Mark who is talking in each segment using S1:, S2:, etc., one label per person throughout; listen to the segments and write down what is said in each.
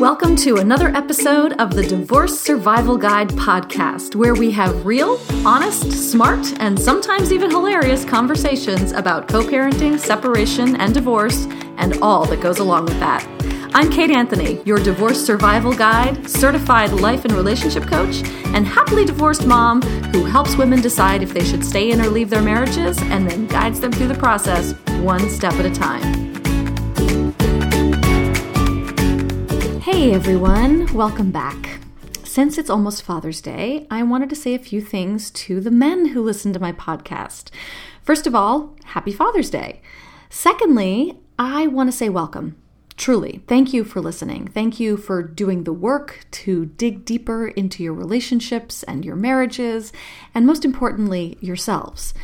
S1: Welcome to another episode of the Divorce Survival Guide podcast, where we have real, honest, smart, and sometimes even hilarious conversations about co parenting, separation, and divorce, and all that goes along with that. I'm Kate Anthony, your divorce survival guide, certified life and relationship coach, and happily divorced mom who helps women decide if they should stay in or leave their marriages and then guides them through the process one step at a time. Hey everyone, welcome back. Since it's almost Father's Day, I wanted to say a few things to the men who listen to my podcast. First of all, happy Father's Day. Secondly, I want to say welcome. Truly, thank you for listening. Thank you for doing the work to dig deeper into your relationships and your marriages, and most importantly, yourselves.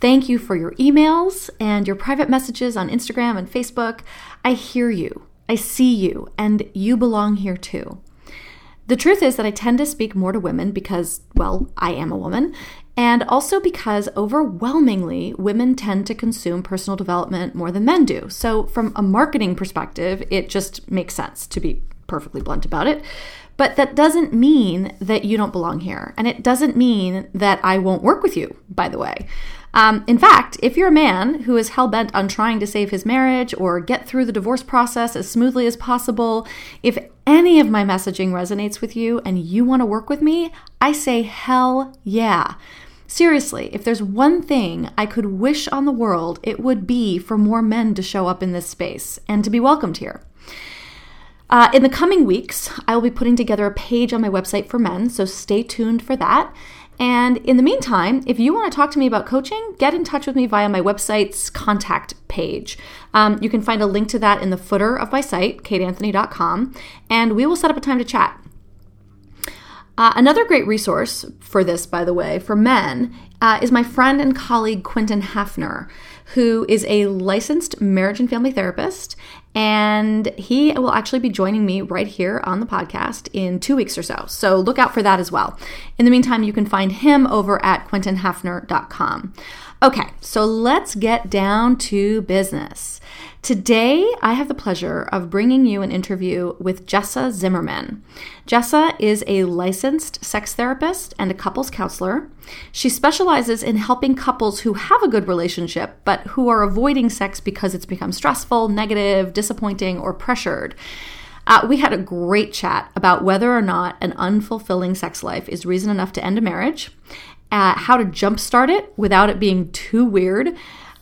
S1: Thank you for your emails and your private messages on Instagram and Facebook. I hear you. I see you, and you belong here too. The truth is that I tend to speak more to women because, well, I am a woman, and also because overwhelmingly women tend to consume personal development more than men do. So, from a marketing perspective, it just makes sense to be perfectly blunt about it. But that doesn't mean that you don't belong here. And it doesn't mean that I won't work with you, by the way. Um, in fact, if you're a man who is hell bent on trying to save his marriage or get through the divorce process as smoothly as possible, if any of my messaging resonates with you and you want to work with me, I say hell yeah. Seriously, if there's one thing I could wish on the world, it would be for more men to show up in this space and to be welcomed here. Uh, in the coming weeks, I will be putting together a page on my website for men, so stay tuned for that. And in the meantime, if you want to talk to me about coaching, get in touch with me via my website's contact page. Um, you can find a link to that in the footer of my site, kateanthony.com, and we will set up a time to chat. Uh, another great resource for this, by the way, for men, uh, is my friend and colleague Quentin Hafner, who is a licensed marriage and family therapist and he will actually be joining me right here on the podcast in two weeks or so. So look out for that as well. In the meantime, you can find him over at quentinhafner.com. Okay, so let's get down to business. Today, I have the pleasure of bringing you an interview with Jessa Zimmerman. Jessa is a licensed sex therapist and a couples counselor. She specializes in helping couples who have a good relationship but who are avoiding sex because it's become stressful, negative, disappointing, or pressured. Uh, we had a great chat about whether or not an unfulfilling sex life is reason enough to end a marriage, uh, how to jumpstart it without it being too weird.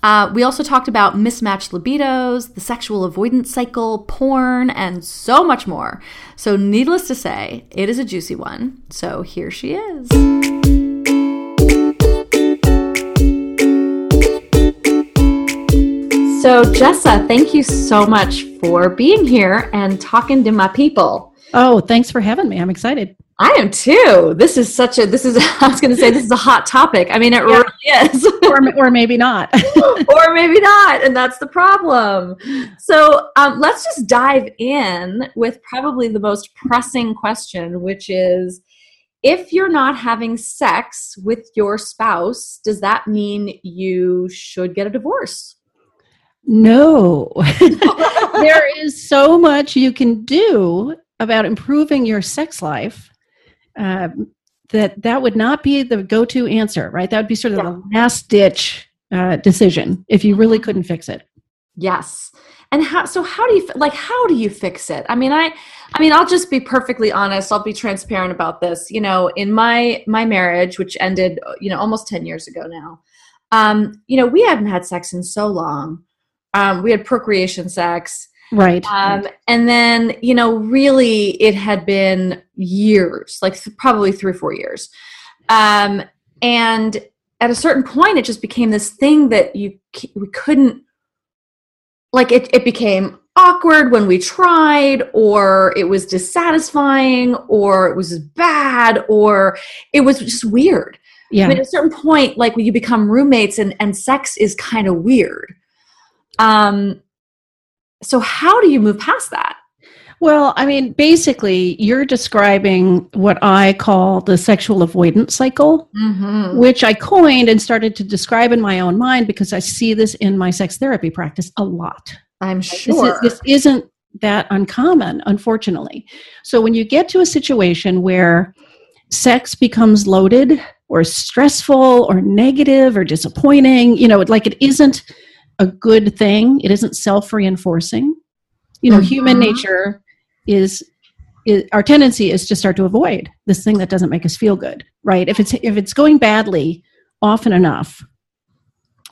S1: Uh, we also talked about mismatched libidos, the sexual avoidance cycle, porn, and so much more. So, needless to say, it is a juicy one. So, here she is. So, Jessa, thank you so much for being here and talking to my people.
S2: Oh, thanks for having me. I'm excited.
S1: I am too. This is such a, this is, I was going to say, this is a hot topic. I mean, it yeah. really is.
S2: or, or maybe not.
S1: or maybe not. And that's the problem. So um, let's just dive in with probably the most pressing question, which is if you're not having sex with your spouse, does that mean you should get a divorce?
S2: No. there is so much you can do about improving your sex life um, that that would not be the go-to answer, right? That would be sort of yeah. the last ditch uh, decision if you really couldn't fix it.
S1: Yes. And how? So how do you like? How do you fix it? I mean, I, I mean, I'll just be perfectly honest. I'll be transparent about this. You know, in my my marriage, which ended, you know, almost ten years ago now. Um, you know, we hadn't had sex in so long. Um, we had procreation sex
S2: Right.
S1: Um, and then, you know, really it had been years, like th- probably three or four years. Um, and at a certain point, it just became this thing that you we couldn't like it, it became awkward when we tried or it was dissatisfying or it was bad or it was just weird yeah I mean, at a certain point like when you become roommates and and sex is kind of weird um so how do you move past that
S2: well, I mean, basically, you're describing what I call the sexual avoidance cycle, mm-hmm. which I coined and started to describe in my own mind because I see this in my sex therapy practice a lot.
S1: I'm sure
S2: this, is, this isn't that uncommon, unfortunately. So when you get to a situation where sex becomes loaded or stressful or negative or disappointing, you know, like it isn't a good thing, it isn't self reinforcing. You know, mm-hmm. human nature is, is our tendency is to start to avoid this thing that doesn't make us feel good, right? If it's if it's going badly often enough,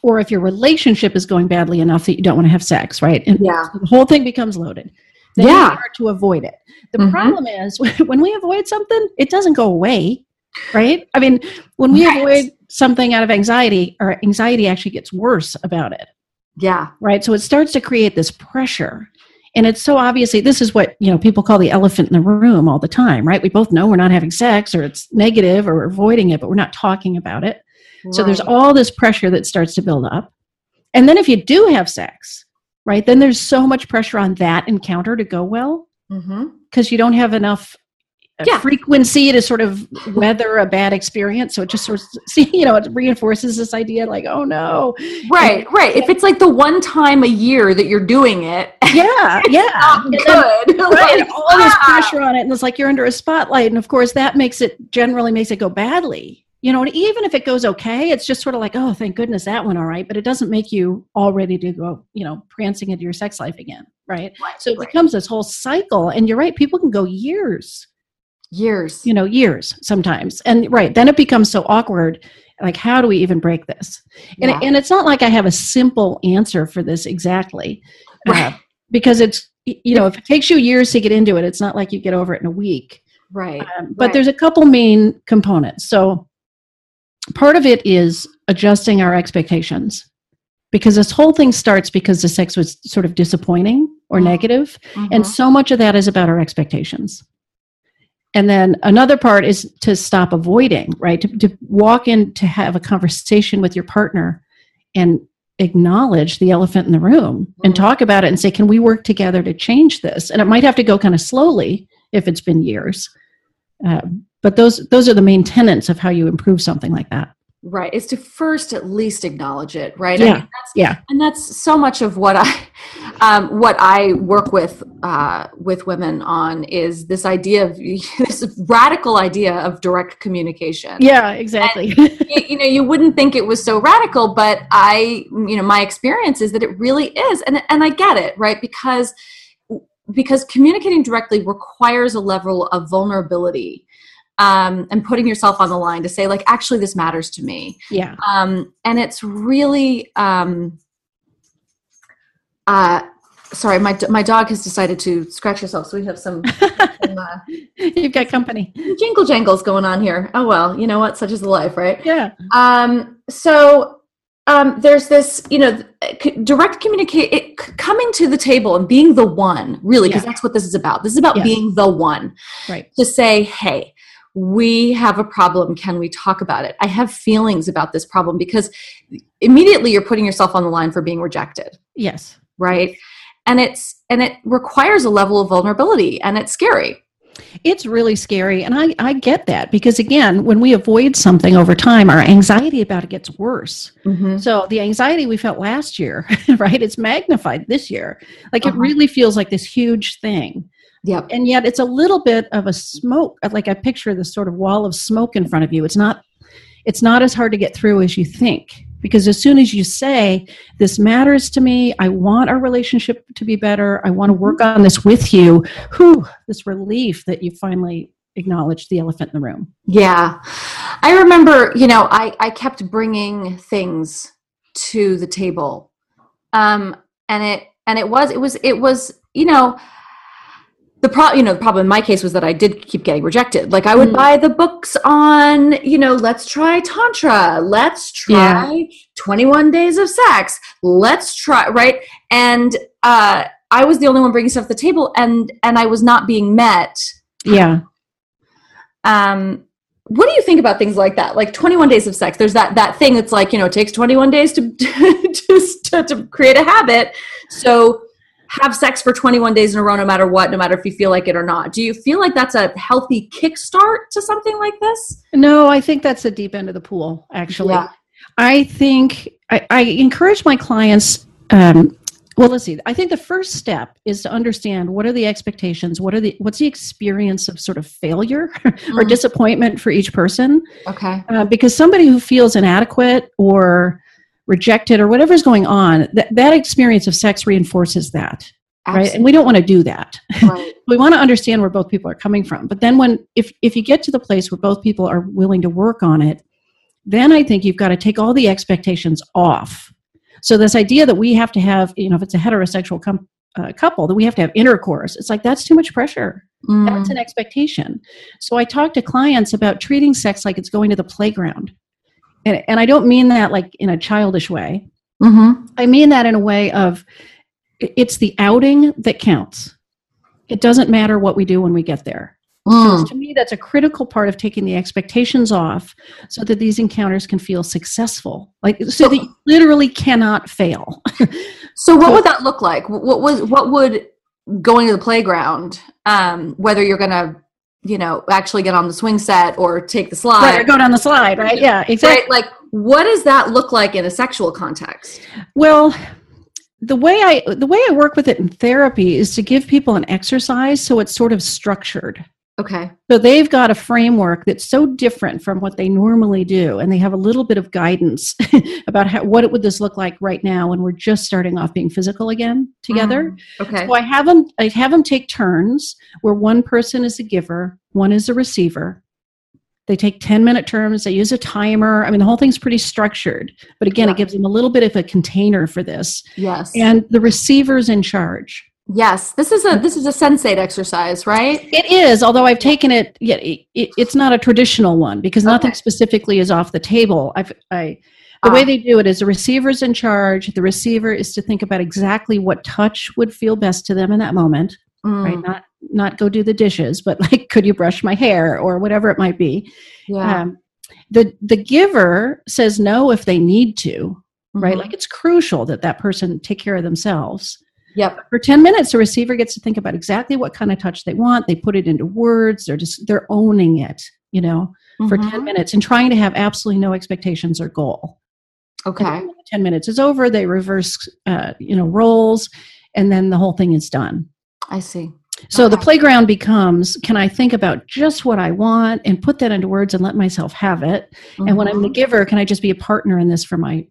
S2: or if your relationship is going badly enough that you don't want to have sex, right? And
S1: yeah.
S2: The whole thing becomes loaded. Then yeah. you start to avoid it. The mm-hmm. problem is when we avoid something, it doesn't go away, right? I mean, when we right. avoid something out of anxiety, our anxiety actually gets worse about it.
S1: Yeah.
S2: Right. So it starts to create this pressure. And it's so obviously this is what, you know, people call the elephant in the room all the time, right? We both know we're not having sex or it's negative or we're avoiding it, but we're not talking about it. Right. So there's all this pressure that starts to build up. And then if you do have sex, right, then there's so much pressure on that encounter to go well because mm-hmm. you don't have enough yeah. frequency to sort of weather a bad experience. So it just sort of, see, you know, it reinforces this idea like, oh no.
S1: Right, and, right. If it's like the one time a year that you're doing it.
S2: Yeah, yeah. good. Then, right, like, all this pressure on it. And it's like you're under a spotlight. And of course that makes it generally makes it go badly you know, and even if it goes okay, it's just sort of like, oh, thank goodness that went all right. But it doesn't make you all ready to go, you know, prancing into your sex life again, right? right so it right. becomes this whole cycle. And you're right, people can go years.
S1: Years.
S2: You know, years sometimes. And right, then it becomes so awkward. Like, how do we even break this? And, yeah. and it's not like I have a simple answer for this exactly. Uh, right. Uh, because it's, you know, if it takes you years to get into it, it's not like you get over it in a week.
S1: Right. Um,
S2: but
S1: right.
S2: there's a couple main components. So, part of it is adjusting our expectations because this whole thing starts because the sex was sort of disappointing or mm-hmm. negative, mm-hmm. and so much of that is about our expectations and then another part is to stop avoiding right? To, to walk in to have a conversation with your partner and acknowledge the elephant in the room mm-hmm. and talk about it and say can we work together to change this? And it might have to go kind of slowly if it's been years. Um, but those those are the main tenets of how you improve something like that
S1: right is to first at least acknowledge it right?
S2: Yeah I mean, yeah.
S1: and that's so much of what i um, what i work with uh, with women on is this idea of this radical idea of direct communication.
S2: Yeah exactly.
S1: And, you know you wouldn't think it was so radical but i you know my experience is that it really is and and i get it right? Because because communicating directly requires a level of vulnerability um, and putting yourself on the line to say like actually this matters to me
S2: yeah
S1: um, and it's really um, uh, sorry my, my dog has decided to scratch herself so we have some, some
S2: uh, you've got company
S1: jingle jangles going on here oh well you know what such is the life right
S2: yeah
S1: um so um, there's this, you know, direct communicate, coming to the table and being the one, really, because yeah. that's what this is about. This is about yes. being the one,
S2: right?
S1: To say, hey, we have a problem. Can we talk about it? I have feelings about this problem because immediately you're putting yourself on the line for being rejected.
S2: Yes.
S1: Right. And it's, and it requires a level of vulnerability and it's scary.
S2: It's really scary. And I, I get that because, again, when we avoid something over time, our anxiety about it gets worse. Mm-hmm. So the anxiety we felt last year, right, it's magnified this year. Like uh-huh. it really feels like this huge thing.
S1: Yep.
S2: And yet it's a little bit of a smoke, like I picture this sort of wall of smoke in front of you. It's not it's not as hard to get through as you think. Because as soon as you say, This matters to me, I want our relationship to be better, I want to work on this with you, whew, this relief that you finally acknowledged the elephant in the room.
S1: Yeah. I remember, you know, I, I kept bringing things to the table. Um, and it, and it was, it was, it was, you know, the problem, you know, the problem in my case was that I did keep getting rejected. Like I would mm. buy the books on, you know, let's try tantra, let's try yeah. 21 days of sex, let's try, right? And uh, I was the only one bringing stuff to the table, and and I was not being met.
S2: Yeah.
S1: Um, what do you think about things like that? Like 21 days of sex. There's that that thing that's like, you know, it takes 21 days to to, to create a habit. So have sex for 21 days in a row no matter what no matter if you feel like it or not do you feel like that's a healthy kickstart to something like this
S2: no i think that's the deep end of the pool actually yeah. i think I, I, encourage my clients um, Well, let's see. I think the first step is to understand what are the expectations, what are the what's the experience of sort of failure or
S1: Mm.
S2: disappointment for each person.
S1: Okay.
S2: Uh, because somebody who feels inadequate or rejected or whatever's going on, that, that experience of sex reinforces that, right? And we don't want to do that.
S1: Absolutely.
S2: we want to understand where both people are coming from. But then when if if you get to the place where both people are willing to work on it, then I think you've got to take all the expectations off. So this idea that we have to have, you know, if it's a heterosexual com- uh, couple, that we have to have intercourse, it's like that's too much pressure.
S1: Mm.
S2: That's an expectation. So I talk to clients about treating sex like it's going to the playground. And, and I don't mean that like in a childish way.
S1: Mhm.
S2: I mean that in a way of it's the outing that counts. It doesn't matter what we do when we get there.
S1: Mm.
S2: To me, that's a critical part of taking the expectations off so that these encounters can feel successful. Like, so that you literally cannot fail.
S1: So what would that look like? What was what would going to the playground, um, whether you're gonna, you know, actually get on the swing set or take the slide,
S2: right, or go down the slide, right? Yeah, exactly.
S1: right? Like, what does that look like in a sexual context?
S2: Well, the way I the way I work with it in therapy is to give people an exercise so it's sort of structured.
S1: Okay.
S2: So they've got a framework that's so different from what they normally do, and they have a little bit of guidance about how, what it would this look like right now when we're just starting off being physical again together.
S1: Mm. Okay.
S2: So I have them. I have them take turns where one person is a giver, one is a receiver. They take ten minute terms. They use a timer. I mean, the whole thing's pretty structured. But again,
S1: Yeah.
S2: it gives them a little bit of a container for this,
S1: Yes.
S2: and the receiver's in charge.
S1: Yes. This is a this is a sensate exercise, right?
S2: It is, although I've taken it. Yet it, it, it's not a traditional one because nothing specifically is off the table. I've, I the way
S1: Ah.
S2: they do it is the receiver's in charge. The receiver is to think about exactly what touch would feel best to them in that moment.
S1: Mm,
S2: right not not go do the dishes but like could you brush my hair or whatever it might be
S1: Yeah.
S2: um, the the giver says no if they need to right
S1: Mhm.
S2: like it's crucial that that person take care of themselves
S1: Yep.
S2: for 10 minutes the receiver gets to think about exactly what kind of touch they want they put it into words they're just they're owning it you know for
S1: Mhm.
S2: 10 minutes and trying to have absolutely no expectations or goal
S1: Okay.
S2: then 10 minutes is over they reverse uh, you know roles and then the whole thing is done
S1: I see.
S2: so the playground becomes can I think about just what I want and put that into words and let myself have it? And when I'm the
S1: Mhm.
S2: giver, can I just be a partner in this for my,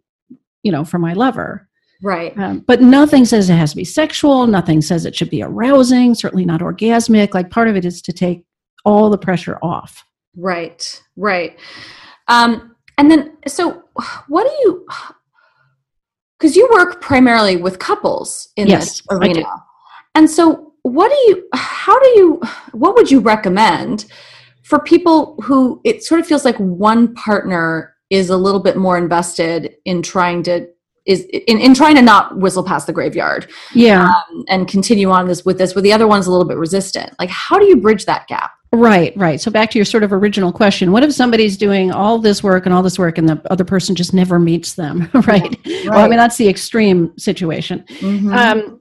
S2: you know, for my lover?
S1: Right.
S2: Um, but nothing says it has to be sexual. Nothing says it should be arousing. Certainly not orgasmic. Like part of it is to take all the pressure off.
S1: Right, right. Um, and then, so what do you? Because you work primarily with couples in
S2: Yes,
S1: this arena, and so what do you? How do you? What would you recommend for people who it sort of feels like one partner is a little bit more invested in trying to is in, in trying to not whistle past the graveyard
S2: Yeah.
S1: um, and continue on this with this, where the other one's a little bit resistant. Like, how do you bridge that gap?
S2: Right, right. So back to your sort of original question. What if somebody's doing all this work and all this work and the other person just never meets them? right. Well, I mean, that's the extreme situation.
S1: Mhm.
S2: Um,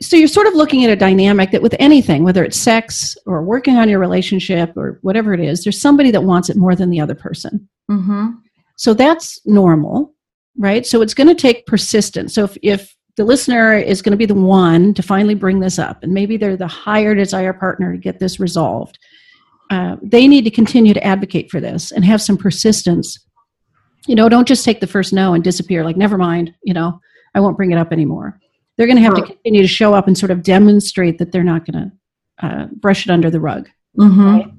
S2: so you're sort of looking at a dynamic that with anything, whether it's sex or working on your relationship or whatever it is, there's somebody that wants it more than the other person.
S1: mm-hmm.
S2: So that's normal, right? So it's going to take persistence. So if, if the listener is going to be the one to finally bring this up, and maybe they're the higher desire partner to get this resolved, uh, they need to continue to advocate for this and have some persistence. You know, don't just take the first no and disappear, like, never mind, you know, I won't bring it up anymore. They're going to have to continue to show up and sort of demonstrate that they're not going to uh, brush it under the rug
S1: Mm-hmm.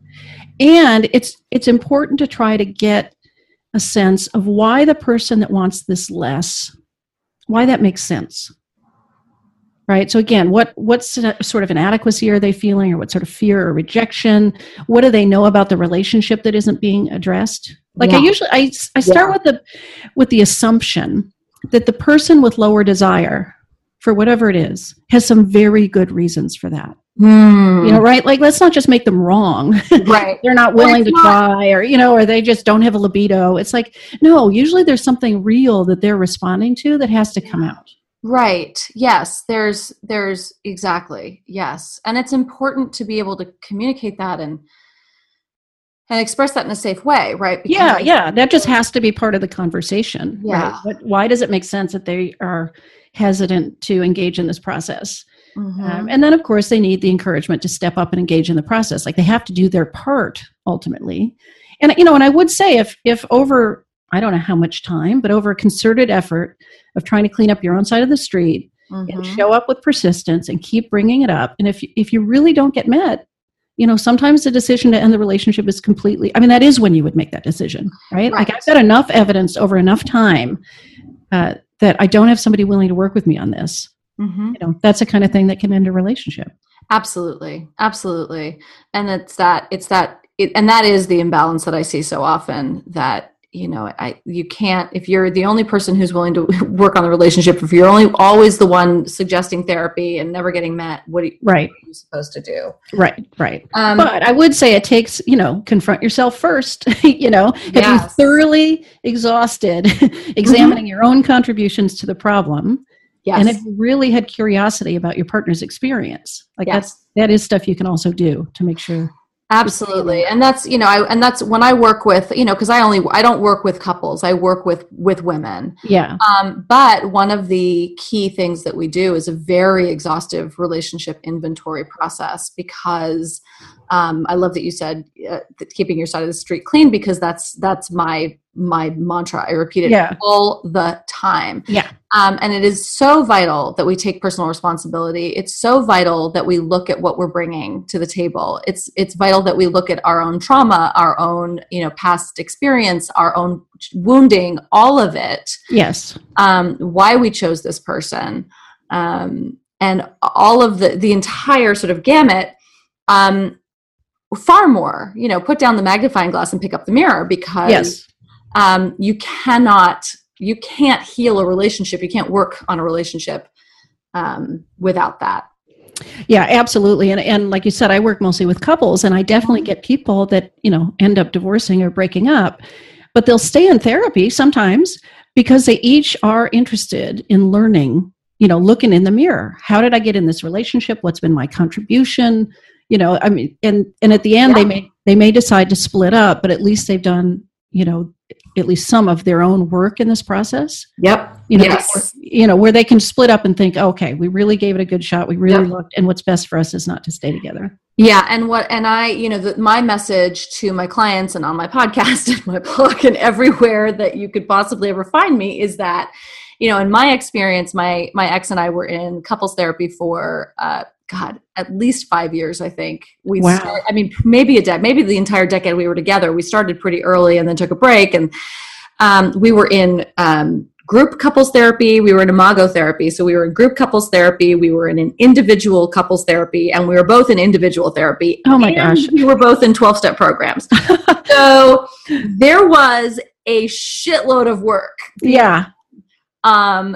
S2: and it's it's important to try to get a sense of why the person that wants this less why that makes sense. Right? So again what what sort of inadequacy are they feeling or what sort of fear or rejection? What do they know about the relationship that isn't being addressed? Like i usually i, I start with the with the assumption that the person with lower desire for whatever it is has some very good reasons for that
S1: Hmm.
S2: you know right like let's not just make them wrong
S1: right.
S2: they're not willing to
S1: not-
S2: try or you know or they just don't have a libido it's like no usually there's something real that they're responding to that has to come out
S1: Right. Yes. There's there's exactly. Yes. And it's important to be able to communicate that and and express that in a safe way, right?
S2: yeah yeah that just has to be part of the conversation
S1: Yeah.
S2: right? but why does it make sense that they are hesitant to engage in this process.
S1: Mhm.
S2: Um, and then, of course, they need the encouragement to step up and engage in the process. Like they have to do their part ultimately. And you know, and I would say if if over I don't know how much time, but over a concerted effort of trying to clean up your own side of the street and
S1: Mhm.
S2: show up with persistence and keep bringing it up. And if if you really don't get met, you know, sometimes the decision to end the relationship is completely. I mean, that is when you would make that decision, right? Like I've got enough evidence over enough time uh, that I don't have somebody willing to work with me on this.
S1: Mhm.
S2: You know, that's the kind of thing that can end a relationship.
S1: Absolutely, absolutely, and it's that it's that it, and that is the imbalance that I see so often. That you know, I you can't if you're the only person who's willing to work on the relationship. If you're only always the one suggesting therapy and never getting met, what are you,
S2: Right,
S1: what are you supposed to do?
S2: right, right.
S1: Um,
S2: But I would say it takes, you know, confront yourself first. you know, have you
S1: Yes.
S2: thoroughly exhausted examining your own contributions to the problem?
S1: Yes,
S2: And if you really had curiosity about your partner's experience, like
S1: Yes.
S2: that's that is stuff you can also do to make sure.
S1: absolutely. and that's you know I, and that's when i work with you know because i only i don't work with couples. I work with with women.
S2: Yeah,
S1: um, but one of the key things that we do is a very exhaustive relationship inventory process because um, i love that you said uh, that keeping your side of the street clean because that's that's my my mantra. I repeat it
S2: Yeah.
S1: all the time.
S2: Yeah.
S1: um, and it is so vital that we take personal responsibility. It's so vital that we look at what we're bringing to the table. It's it's vital that we look at our own trauma our own you know past experience our own wounding all of it.
S2: Yes,
S1: um, why we chose this person, um, and all of the the entire sort of gamut. Um, far more, you know, put down the magnifying glass and pick up the mirror because
S2: yes,
S1: um, you cannot, you can't heal a relationship. You can't work on a relationship um, without that.
S2: yeah, absolutely. And and like you said, I work mostly with couples, and I definitely get people that you know end up divorcing or breaking up, but they'll stay in therapy sometimes because they each are interested in learning. You know, looking in the mirror. How did I get in this relationship? What's been my contribution? You know, I mean, and and at the end,
S1: Yeah.
S2: they may they may decide to split up, but at least they've done you know at least some of their own work in this process
S1: Yep.
S2: you know,
S1: yes.
S2: before- you know, where they can split up and think, okay, we really gave it a good shot. We really
S1: Yep.
S2: looked, and what's best for us is not to stay together.
S1: Yeah, and what and I, you know, the, my message to my clients and on my podcast and my blog and everywhere that you could possibly ever find me is that, you know, in my experience, my my ex and I were in couples therapy for uh, God, at least five years. I think we.
S2: Wow.
S1: start- I mean, maybe a decade, maybe the entire decade we were together. We started pretty early and then took a break, and um, we were in. Um, group couples therapy we were in imago therapy so we were in group couples therapy we were in an individual couples therapy and we were both in individual therapy
S2: Oh my gosh.
S1: we were both in 12 step programs so there was a shitload of work
S2: Yeah.
S1: um,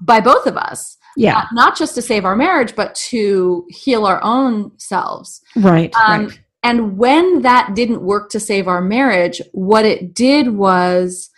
S1: by both of us
S2: Yeah.
S1: uh, not just to save our marriage but to heal our own selves
S2: Right.
S1: um,
S2: right.
S1: and when that didn't work to save our marriage what it did was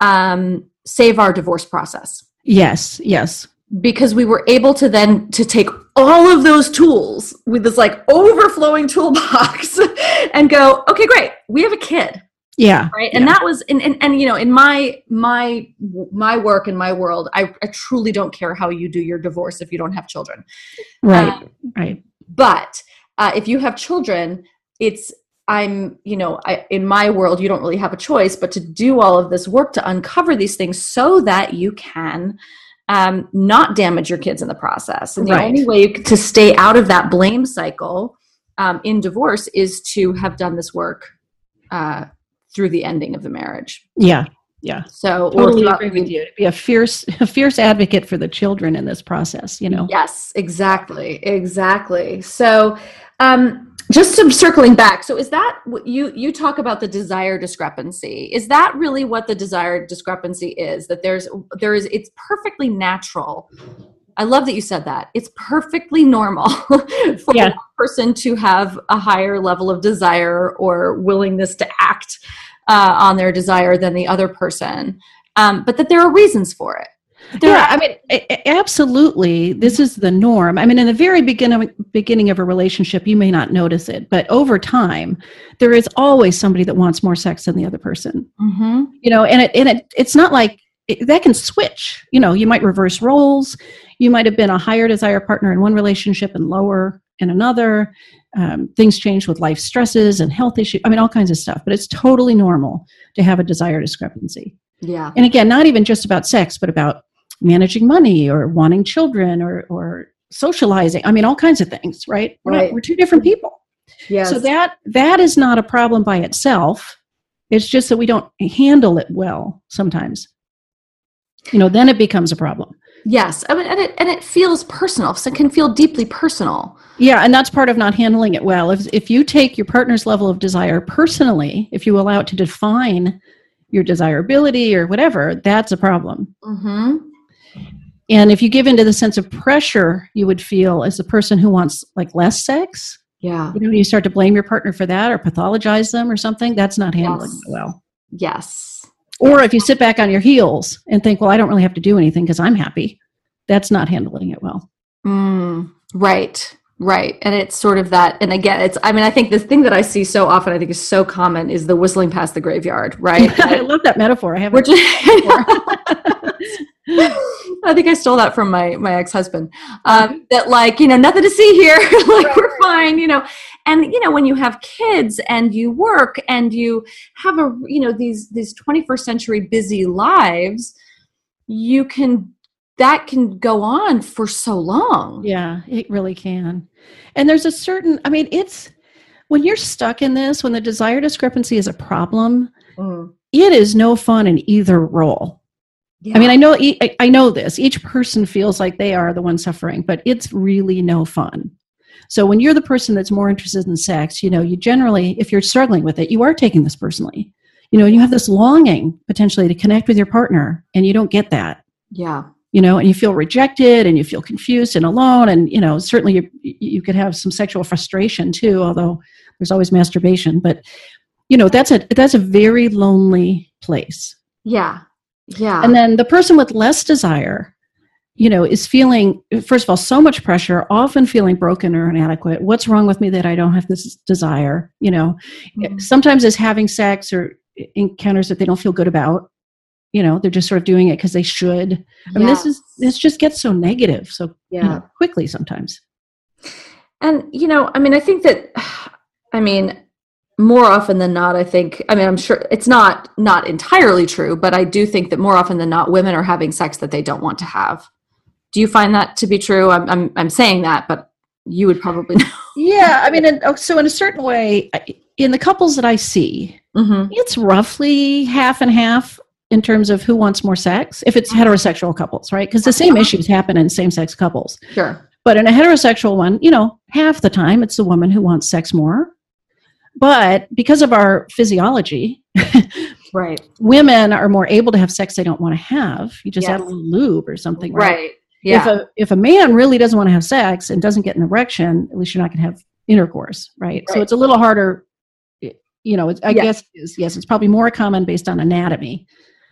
S1: um, save our divorce process
S2: Yes. Yes.
S1: because we were able to then to take all of those tools with this like overflowing toolbox and go okay great we have a kid
S2: Yeah.
S1: right and
S2: Yeah.
S1: that was and, and and you know in my my my work in my world I, I truly don't care how you do your divorce if you don't have children
S2: Right.
S1: um,
S2: right.
S1: but uh, if you have children it's i'm you know I, in my world you don't really have a choice but to do all of this work to uncover these things so that you can um, not damage your kids in the process and the
S2: Right.
S1: only way to stay out of that blame cycle um, in divorce is to have done this work uh, through the ending of the marriage
S2: Yeah. Yeah.
S1: so
S2: Totally
S1: throughout
S2: agree with you. To be a fierce, a fierce advocate for the children in this process. You know.
S1: Yes, exactly, exactly. So, um, just some circling back. So, is that what you you talk about the desire discrepancy? Is that really what the desire discrepancy is? That there's there is it's perfectly natural. I love that you said that. It's perfectly normal for
S2: Yeah.
S1: one person to have a higher level of desire or willingness to act uh, on their desire than the other person, um, but that there are reasons for it. There
S2: yeah,
S1: are-
S2: I mean, a- a- absolutely. This is the norm. I mean, in the very beginning beginning of a relationship, you may not notice it, but over time, there is always somebody that wants more sex than the other person.
S1: Mhm.
S2: You know, and it and it it's not like it, that can switch. You know, you might reverse roles. You might have been a higher desire partner in one relationship and lower in another. Um, things change with life stresses and health issues. I mean, all kinds of stuff. But it's totally normal to have a desire discrepancy.
S1: Yeah.
S2: And again, not even just about sex, but about managing money or wanting children or, or socializing. I mean, all kinds of things, right? We're, not-
S1: Right.
S2: we're two different people.
S1: Yes.
S2: So that that is not a problem by itself. It's just that we don't handle it well sometimes. You know, then it becomes a problem.
S1: Yes. I mean, and it and it feels personal. So it can feel deeply personal.
S2: Yeah, and that's part of not handling it well. If if you take your partner's level of desire personally, if you allow it to define your desirability or whatever, that's a problem.
S1: Mm-hmm.
S2: And if you give into the sense of pressure you would feel as a person who wants like less sex,
S1: Yeah.
S2: you know, you start to blame your partner for that or pathologize them or something, that's not handling
S1: Yes.
S2: it well.
S1: Yes.
S2: Or if you sit back on your heels and think, well, I don't really have to do anything because I'm happy, that's not handling it well.
S1: Mm, right. Right. And it's sort of that. And again, it's, I mean, I think the thing that I see so often, I think is so common is the whistling past the graveyard, right?
S2: I love that metaphor. I have
S1: We're I think I stole that from my my ex husband. Um, that like you know nothing to see here, like we're fine, you know. And you know when you have kids and you work and you have a you know these these 21st century busy lives, you can that can go on for so long.
S2: Yeah, it really can. And there's a certain, I mean, it's when you're stuck in this, when the desire discrepancy is a problem,
S1: Mm.
S2: it is no fun in either role. I mean, I know I know this. Each person feels like they are the one suffering, but it's really no fun. So when you're the person that's more interested in sex, you know, you generally, if you're struggling with it, you are taking this personally. You know, you have this longing potentially to connect with your partner, and you don't get that.
S1: yeah,
S2: You know, and you feel rejected, and you feel confused and alone, and you know, certainly you you could have some sexual frustration too. Although there's always masturbation, but you know, that's a that's a very lonely place.
S1: yeah, yeah,
S2: And then the person with less desire, you know, is feeling, first of all, so much pressure, often feeling broken or inadequate. What's wrong with me that I don't have this desire? You know,
S1: Mhm.
S2: sometimes is having sex or encounters that they don't feel good about. You know, they're just sort of doing it because they should. I mean, this is, this just gets so negative so you know, quickly sometimes.
S1: And, you know, I mean, I think that, I mean, more often than not, I think, I mean, I'm sure it's not not entirely true, but I do think that more often than not, women are having sex that they don't want to have. Do you find that to be true? I'm, I'm, I'm saying that, but you would probably know.
S2: Yeah. I mean, in, oh, so in a certain way, in the couples that I see,
S1: Mm-hmm.
S2: it's roughly half and half in terms of who wants more sex if it's heterosexual couples right because the same issues happen in same-sex couples
S1: Sure.
S2: but in a heterosexual one you know half the time it's the woman who wants sex more but because of our physiology
S1: Right.
S2: women are more able to have sex they don't want to have you just add a little lube or something
S1: Right.
S2: if
S1: Yeah.
S2: a if a man really doesn't want to have sex and doesn't get an erection at least you're not going to have intercourse right, so it's a little harder you know it's, i
S1: Yeah.
S2: guess is, yes it's probably more common based on anatomy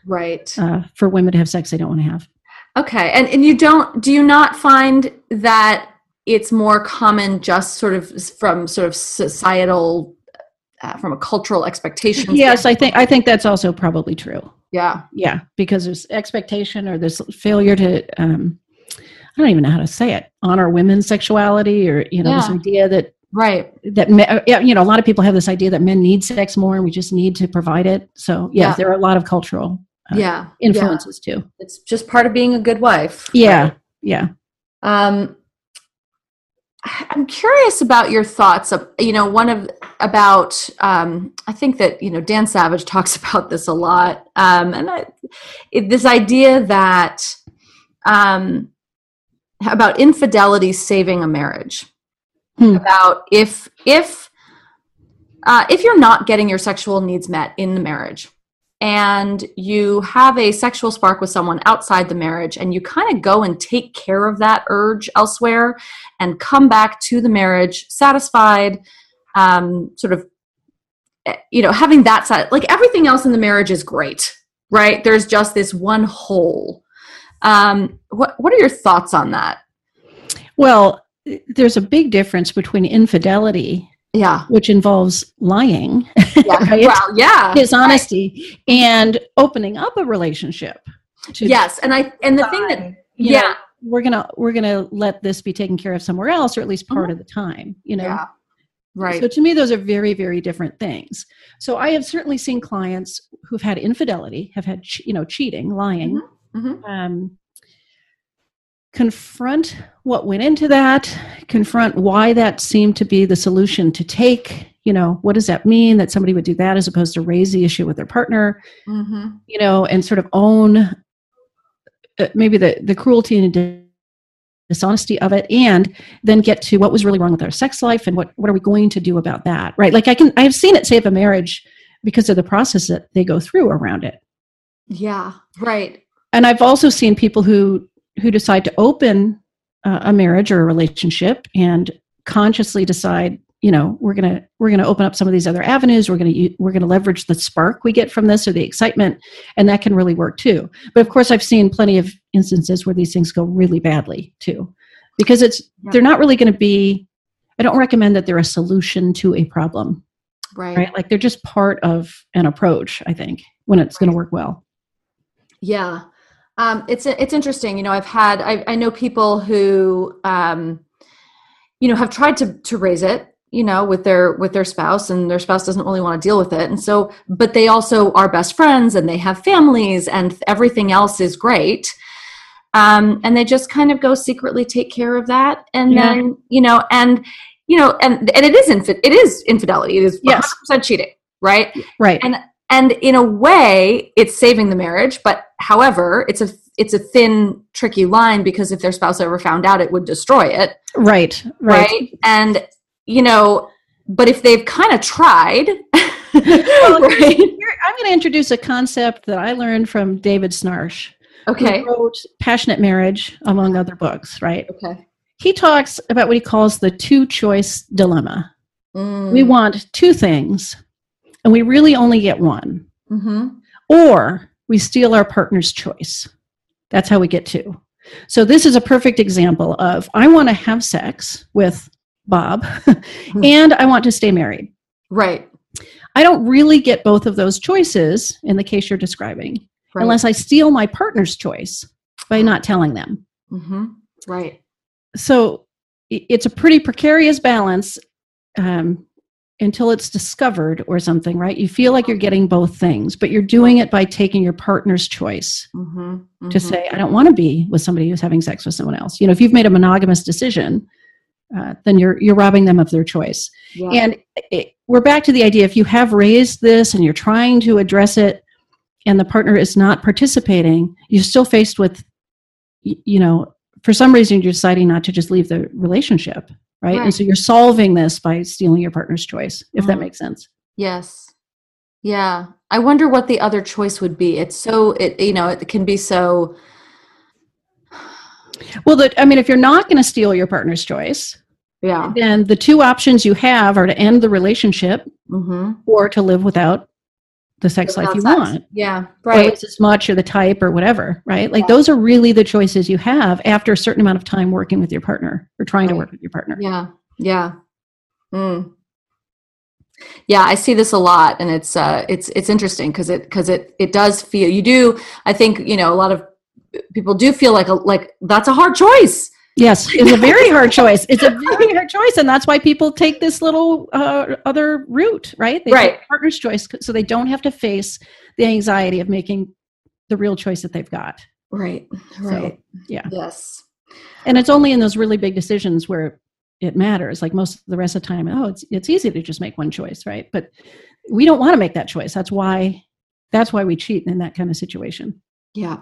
S1: right.
S2: uh, for women to have sex they don't want to have
S1: Okay. And and you don't do you not find that it's more common just sort of from sort of societal uh, from a cultural expectation
S2: yes i think i think that's also probably true
S1: yeah
S2: yeah because there's expectation or there's failure to um, i don't even know how to say it. Honor women's sexuality or you know this idea that
S1: right.
S2: that you know a lot of people have this idea that men need sex more and we just need to provide it. So yeah,
S1: Yeah.
S2: there are a lot of cultural uh,
S1: yeah.
S2: Influences too.
S1: It's just part of being a good wife
S2: yeah. yeah.
S1: Um i'm curious about your thoughts of you know one of about um i think that you know dan savage talks about this a lot. Um and I, it, this idea that um about infidelity saving a marriage
S2: Hmm.
S1: about if if uh, if you're not getting your sexual needs met in the marriage and you have a sexual spark with someone outside the marriage and you kind of go and take care of that urge elsewhere and come back to the marriage satisfied um, sort of eh, you know having that side like everything else in the marriage is great right there's just this one hole um, what what are your thoughts on that?
S2: Well there's a big difference between infidelity
S1: yeah.
S2: which involves lying.
S1: Yeah.
S2: Right?
S1: well yeah.
S2: Dishonesty and opening up a relationship to
S1: yes. And i and the thing that yeah
S2: know, we're gonna we're gonna let this be taken care of somewhere else or at least part
S1: Mhm.
S2: of the time you know?
S1: Yeah. Right.
S2: So to me those are very very different things. So i have certainly seen clients who've had infidelity have had you know cheating lying
S1: Mhm.
S2: um, confront what went into that confront why that seemed to be the solution to take you know what does that mean that somebody would do that as opposed to raise the issue with their partner
S1: Mhm.
S2: you know and sort of own uh, maybe the the cruelty and dishonesty of it and then get to what was really wrong with our sex life and what what are we going to do about that right like i can i've seen it save a marriage because of the process that they go through around it
S1: yeah right
S2: and i've also seen people who who decide to open uh, a marriage or a relationship and consciously decide you know we're going to we're going to open up some of these other avenues. We're going to we're going to leverage the spark we get from this or the excitement and that can really work too. But of course i've seen plenty of instances where these things go really badly too because it's
S1: Yeah.
S2: they're not really going to be i don't recommend that they're a solution to a problem.
S1: Right.
S2: Right? Like they're just part of an approach i think when it's going to work well.
S1: Yeah, um, it's it's interesting. You know, I've had I, I know people who um, you know have tried to to raise it. You know, with their with their spouse, and their spouse doesn't really want to deal with it, and so but they also are best friends, and they have families, and everything else is great. Um, and they just kind of go secretly take care of that, and
S2: Yeah.
S1: then you know, and you know, and and it is infi- it is infidelity. it is
S2: yes.
S1: 100% cheating, right?
S2: right
S1: And- and in a way it's saving the marriage but however it's a it's a thin tricky line because if their spouse ever found out it would destroy it
S2: right
S1: right,
S2: right,
S1: and you know but if they've kind of tried
S2: Well,
S1: right
S2: I'm going to introduce a concept that I learned from David Schnarch,
S1: okay
S2: wrote Passionate Marriage, among other books, right?
S1: okay
S2: He talks about what he calls the two choice dilemma.
S1: Mm.
S2: We want two things, and we really only get one.
S1: mm-hmm.
S2: Or we steal our partner's choice. That's how we get two. So, this is a perfect example of I want to have sex with Bob, and I want to stay married.
S1: right
S2: I don't really get both of those choices in the case you're describing.
S1: right
S2: unless I steal my partner's choice by not telling them.
S1: mm-hmm. right
S2: So it's a pretty precarious balance um, until it's discovered or something, right? You feel like you're getting both things, but you're doing it by taking your partner's choice
S1: mm-hmm.
S2: to say, I don't want to be with somebody who's having sex with someone else. You know, if you've made a monogamous decision, uh, then you're you're robbing them of their choice.
S1: yeah.
S2: And it, we're back to the idea if you have raised this and you're trying to address it and the partner is not participating, you're still faced with, you know, for some reason you're deciding not to just leave the relationship, right?
S1: Right.
S2: And so you're solving this by stealing your partner's choice, if that
S1: Mhm.
S2: makes sense.
S1: Yes. Yeah. I wonder what the other choice would be. It's so it you know, it can be so
S2: Well, the, I mean, if you're not going to steal your partner's choice,
S1: yeah.
S2: then the two options you have are to end the relationship
S1: Mhm.
S2: or to live without the sex life you
S1: sex.
S2: want.
S1: Yeah.
S2: or
S1: Right.
S2: least as much or the type or whatever, right? Like
S1: Yeah.
S2: those are really the choices you have after a certain amount of time working with your partner or trying to work with your partner.
S1: Yeah. Yeah. Mm. Yeah, I see this a lot and it's uh it's it's interesting because it because it it does feel you do I think, you know, a lot of people do feel like a like that's a hard choice.
S2: Yes, it's a very hard choice. It's a very hard choice, and that's why people take this little uh, other route, right? They
S1: Right.
S2: partner's choice so they don't have to face the anxiety of making the real choice that they've got.
S1: Right.
S2: So,
S1: Right.
S2: yeah.
S1: Yes.
S2: And it's only in those really big decisions where it matters. Like most of the rest of the time, oh, it's it's easy to just make one choice, right? But we don't want to make that choice. That's why that's why we cheat in that kind of situation.
S1: Yeah.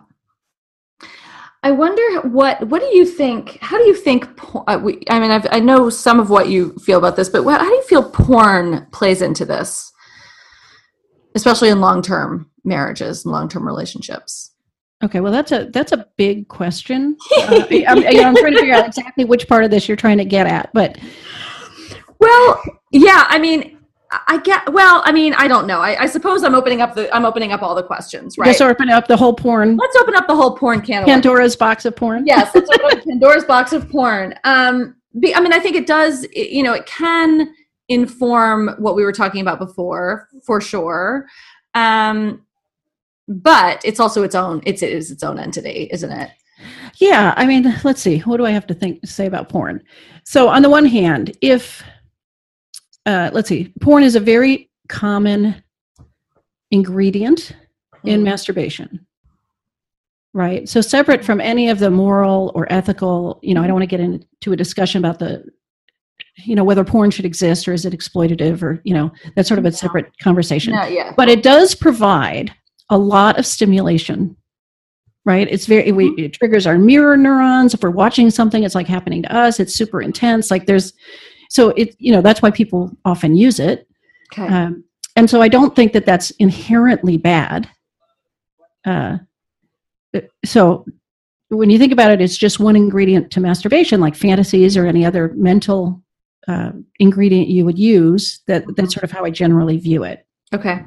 S1: I wonder what what do you think? How do you think? Uh, we, I mean, I've, I know some of what you feel about this, but what, how do you feel porn plays into this, especially in long term marriages and long term relationships?
S2: Okay, well that's a that's a big question. Uh, I'm, you know, I'm trying to figure out exactly which part of this you're trying to get at, but
S1: Well, yeah. I mean, I- get. Well, I mean, I don't know. I, I suppose I'm opening up the I'm opening up all the questions, right?
S2: just open up the whole porn
S1: Let's open up the whole porn can.
S2: Pandora's box of porn.
S1: yes, let's open up Pandora's box of porn. Um, be, I mean, I think it does. it- you know, it can inform what we were talking about before, for sure. Um, but it's also its own it's it is its own entity isn't it
S2: Yeah, I mean, let's see. What do I have to think say about porn? So, on the one hand, if uh, let's see, porn is a very common ingredient in
S1: Mhm.
S2: masturbation, right? So, separate from any of the moral or ethical, you know, I don't want to get into a discussion about the, you know, whether porn should exist or is it exploitative or you know, that's sort of a separate conversation.
S1: No, yeah
S2: but it does provide a lot of stimulation right? It's very we, it triggers our mirror neurons. If we're watching something it's like happening to us. It's super intense. Like there's so it you know that's why people often use it.
S1: Okay.
S2: Um, and so i don't think that that's inherently bad. Uh, so when you think about it it's just one ingredient to masturbation like fantasies or any other mental uh, ingredient you would use that that's sort of how i generally view it.
S1: Okay.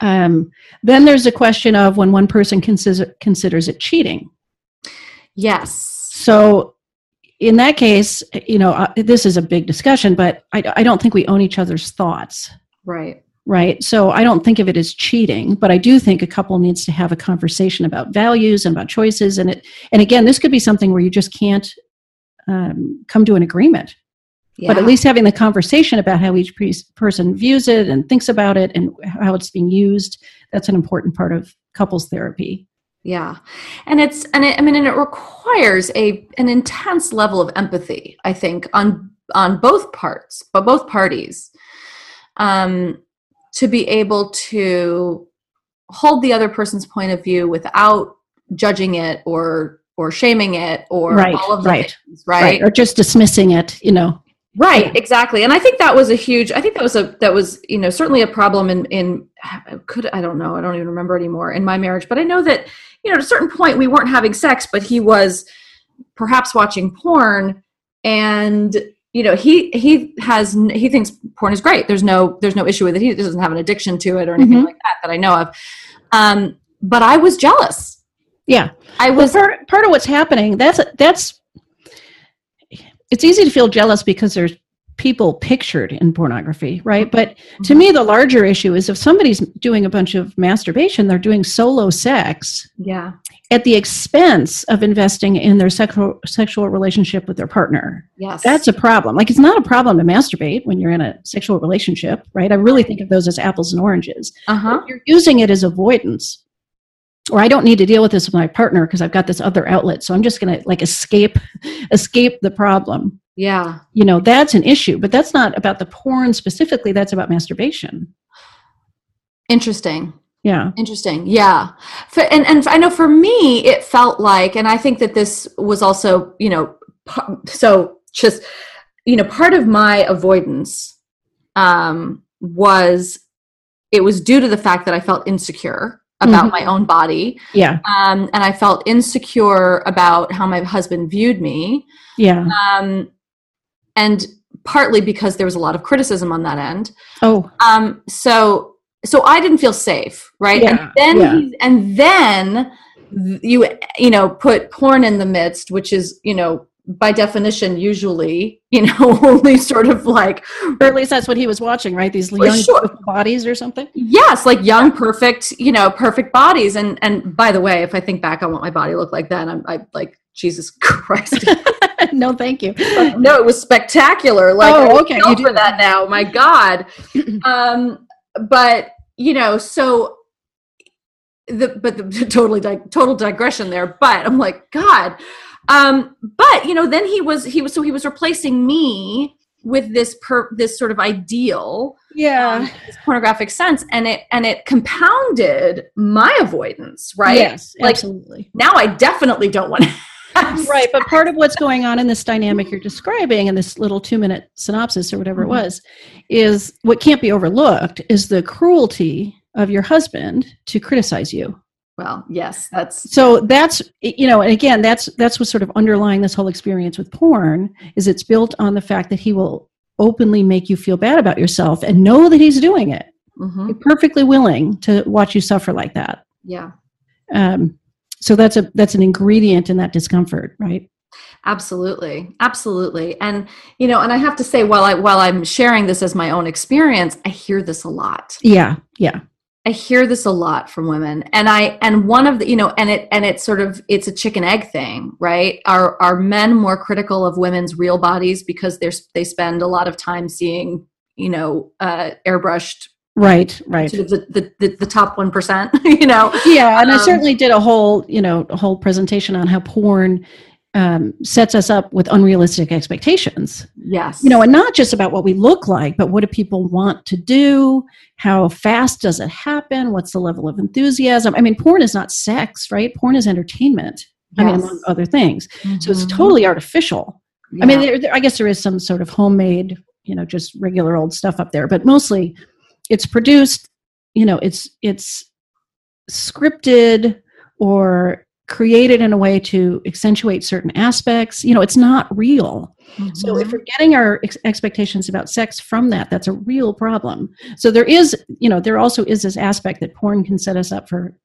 S2: Um, then there's a question of when one person consider, considers it cheating.
S1: yes.
S2: So, in that case, you know, uh, this is a big discussion, but I, I don't think we own each other's thoughts,
S1: right
S2: right? So, I don't think of it as cheating, but I do think a couple needs to have a conversation about values and about choices. And it, and again, this could be something where you just can't um, come to an agreement.
S1: yeah
S2: But at least having the conversation about how each pre- person views it and thinks about it and how it's being used, that's an important part of couples therapy.
S1: Yeah. And it's and it, I mean and it requires a an intense level of empathy, I think, on on both parts, but both parties. Um to be able to hold the other person's point of view without judging it or or shaming it or
S2: Right,
S1: all of the
S2: right,
S1: things, right?
S2: Or just dismissing it, you know.
S1: Right,
S2: Yeah.
S1: exactly. And I think that was a huge I think that was a that was, you know, certainly a problem in in could I don't know, I don't even remember anymore in my marriage, but I know that, you know, at a certain point we weren't having sex, but he was perhaps watching porn and you know, he he has he thinks porn is great. There's no there's no issue with it. He doesn't have an addiction to it or anything
S2: Mhm.
S1: like that that I know of. Um but I was jealous.
S2: Yeah.
S1: I
S2: Well,
S1: was
S2: part, part of what's happening, that's, that's, it's easy to feel jealous because there's people pictured in pornography, right? But to me, the larger issue is if somebody's doing a bunch of masturbation, they're doing solo sex
S1: yeah.
S2: at the expense of investing in their sexual sexual relationship with their partner.
S1: Yes.
S2: That's a problem. Like it's not a problem to masturbate when you're in a sexual relationship, right? I really think of those as apples and oranges.
S1: uh-huh.
S2: You're using it as avoidance. Or I don't need to deal with this with my partner because I've got this other outlet, so I'm just going to like escape escape the problem.
S1: Yeah.
S2: You know, that's an issue, but that's not about the porn specifically, that's about masturbation.
S1: Interesting.
S2: Yeah.
S1: Interesting. Yeah. For, and, and I know for me, it felt like, and I think that this was also, you know, so just, you know, part of my avoidance um, was it was due to the fact that I felt insecure about
S2: Mhm.
S1: my own body.
S2: Yeah.
S1: Um, and I felt insecure about how my husband viewed me.
S2: Yeah.
S1: Um, and partly because there was a lot of criticism on that end.
S2: Oh,
S1: Um, so so I didn't feel safe, right?
S2: Yeah,
S1: and then
S2: yeah.
S1: he- and then you you know put porn in the midst, which is you know by definition usually you know only sort of like
S2: or at least that's what he was watching, right? These young
S1: sure.
S2: bodies or something.
S1: yes like young perfect you know perfect bodies and and by the way if I think back on what my body looked like then I'm I like Jesus Christ
S2: no, thank you.
S1: no, it was spectacular. Like,
S2: Oh, okay, you do
S1: for that now. My God. um, but you know, so the but the totally di- total digression there. But I'm like, God. Um, but you know, then he was he was so he was replacing me with this per this sort of ideal
S2: Yeah.
S1: um, pornographic sense and it and it compounded my avoidance right
S2: Yes,
S1: Like-
S2: absolutely.
S1: now i definitely don't want to
S2: Right, but part of what's going on in this dynamic you're describing in this little two minute synopsis or whatever
S1: Mhm.
S2: it was is what can't be overlooked is the cruelty of your husband to criticize you.
S1: Well yes that's
S2: So that's you know, and again, that's that's what's sort of underlying this whole experience with porn is it's built on the fact that he will openly make you feel bad about yourself and know that he's doing it.
S1: mhm,
S2: You're perfectly willing to watch you suffer like that.
S1: yeah
S2: Um, so that's a that's an ingredient in that discomfort, right?
S1: Absolutely. Absolutely. And you know, and I have to say while I while I'm sharing this as my own experience, I hear this a lot.
S2: Yeah, yeah.
S1: I hear this a lot from women, and I and one of the you know, and it and it's sort of it's a chicken egg thing, right? Are are men more critical of women's real bodies because they're they spend a lot of time seeing you know uh, airbrushed
S2: right right
S1: sort of the, the, the, top 1% you know
S2: yeah and um, i certainly did a whole you know a whole presentation on how porn um, sets us up with unrealistic expectations.
S1: Yes.
S2: You know, and not just about what we look like, but what do people want to do? How fast does it happen? What's the level of enthusiasm? I mean, porn is not sex, right? Porn is entertainment. Yes. I mean, among other things. Mm-hmm. So it's mm-hmm. totally artificial. Yeah. I mean, there, there, I guess there is some sort of homemade, you know, just regular old stuff up there, but mostly it's produced, you know, it's, it's scripted or created in a way to accentuate certain aspects you know it's not real mm-hmm. so if mm-hmm. we're getting our ex- expectations about sex from that that's a real problem so there is you know there also is this aspect that porn can set us up for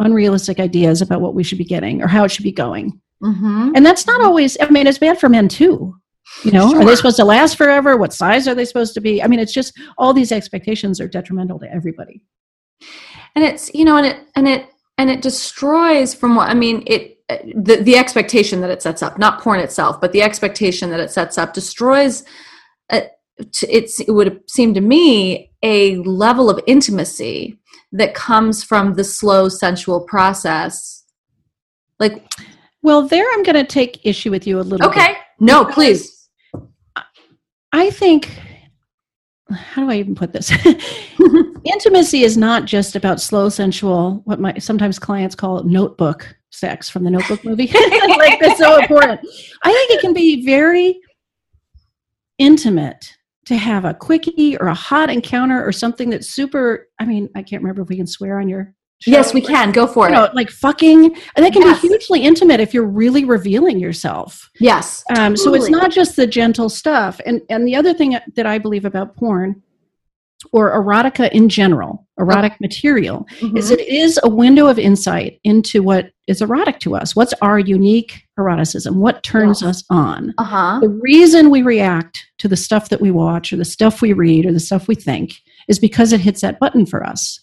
S2: unrealistic ideas about what we should be getting or how it should be going mm-hmm. and that's not always i mean it's bad for men too you know sure. are they supposed to last forever what size are they supposed to be i mean it's just all these expectations are detrimental to everybody
S1: and it's you know and it and it and it destroys from what i mean it the, the expectation that it sets up not porn itself but the expectation that it sets up destroys uh, it's it would seem to me a level of intimacy that comes from the slow sensual process. Like
S2: well there i'm going to take issue with you a little
S1: okay. Bit. no please.
S2: I think how do I even put this? Intimacy is not just about slow, sensual, what my sometimes clients call notebook sex from the notebook movie. like that's so important. I think it can be very intimate to have a quickie or a hot encounter or something that's super I mean, I can't remember if we can swear on your
S1: Show. Yes, we can. Go for
S2: you
S1: it. Know,
S2: like fucking, and that can yes. be hugely intimate if you're really revealing yourself.
S1: Yes.
S2: Um, totally. So it's not just the gentle stuff. And and the other thing that I believe about porn, or erotica in general, erotic okay. material, mm-hmm. is it is a window of insight into what is erotic to us. What's our unique eroticism? What turns yes. us on?
S1: Uh-huh.
S2: The reason we react to the stuff that we watch, or the stuff we read, or the stuff we think, is because it hits that button for us.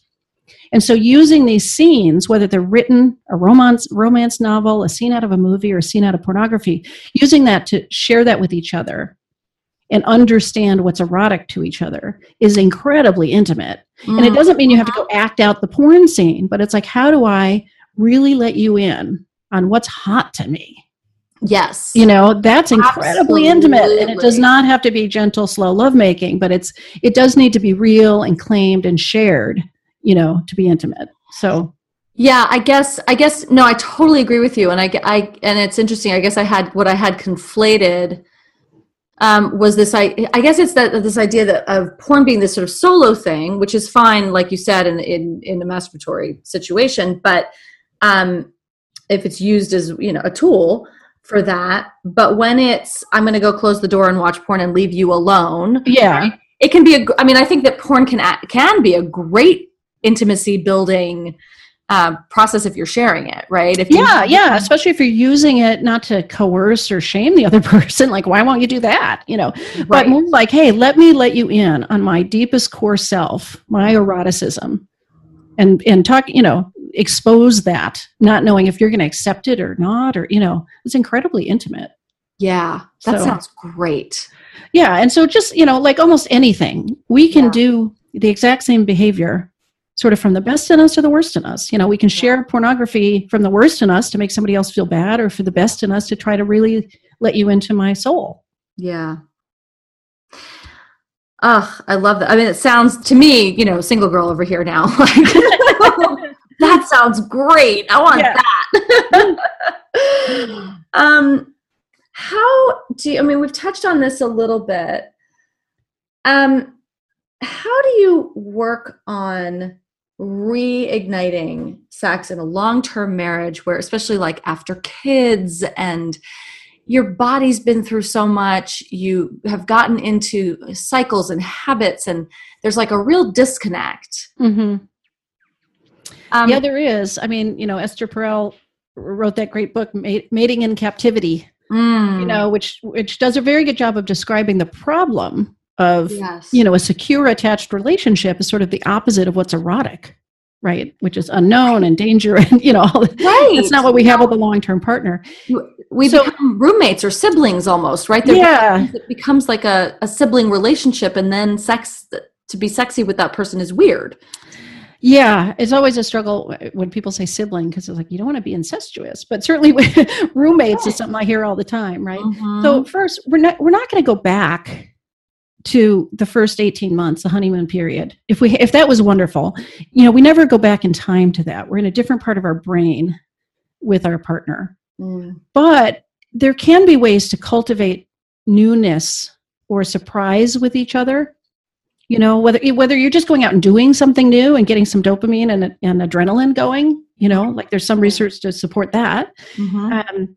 S2: And so using these scenes, whether they're written, a romance, romance novel, a scene out of a movie, or a scene out of pornography, using that to share that with each other and understand what's erotic to each other is incredibly intimate. Mm. And it mm. doesn't mean you have to go act out the porn scene, but it's like, how do I really let you in on what's hot to me?
S1: Yes.
S2: You know, that's incredibly Absolutely. intimate and it does not have to be gentle slow lovemaking, but it's it does need to be real and claimed and shared you know to be intimate. So
S1: yeah i guess i guess no i totally agree with you. And i i and it's interesting i guess i had what i had conflated um, was this I, I guess it's that this idea that of porn being this sort of solo thing which is fine like you said in in, in a masturbatory situation. But um, if it's used as you know a tool for that but when it's i'm going to go close the door and watch porn and leave you alone.
S2: Yeah. Right?
S1: it can be a i mean i think that porn can can be a great intimacy building uh, process if you're sharing it, right? If
S2: yeah, yeah, especially if you're using it not to coerce or shame the other person, like why won't you do that? You know, right. but more like, hey, let me let you in on my deepest core self, my eroticism, and and talk, you know, expose that, not knowing if you're going to accept it or not, or you know, it's incredibly intimate.
S1: Yeah, that so, sounds great.
S2: Yeah, and so just you know, like almost anything, we can yeah. do the exact same behavior sort of from the best in us to the worst in us. You know, we can share pornography from the worst in us to make somebody else feel bad or for the best in us to try to really let you into my soul.
S1: Yeah. Oh, I love that. I mean, it sounds to me, you know, single girl over here now. Like, that sounds great. I want yeah. that. um, how do you, I mean, we've touched on this a little bit. Um, how do you work on reigniting sex in a long-term marriage where especially like after kids and your body's been through so much you have gotten into cycles and habits and there's like a real disconnect
S2: mm-hmm. um, yeah there is i mean you know esther perel wrote that great book mating in captivity mm. you know which which does a very good job of describing the problem of yes. you know a secure attached relationship is sort of the opposite of what's erotic right? Which is unknown and danger, and you know, right. that's not what we have with a long-term partner.
S1: We so, become roommates or siblings almost, right?
S2: There yeah,
S1: it becomes like a, a sibling relationship, and then sex to be sexy with that person is weird.
S2: Yeah, it's always a struggle when people say sibling because it's like you don't want to be incestuous, but certainly roommates is something I hear all the time, right? Mm-hmm. So first, we're not we're not going to go back to the first 18 months the honeymoon period if we if that was wonderful you know we never go back in time to that. We're in a different part of our brain with our partner. Mm. but there can be ways to cultivate newness or surprise with each other. You know whether whether you're just going out and doing something new and getting some dopamine and, and adrenaline going you know like there's some research to support that. Mm-hmm. um,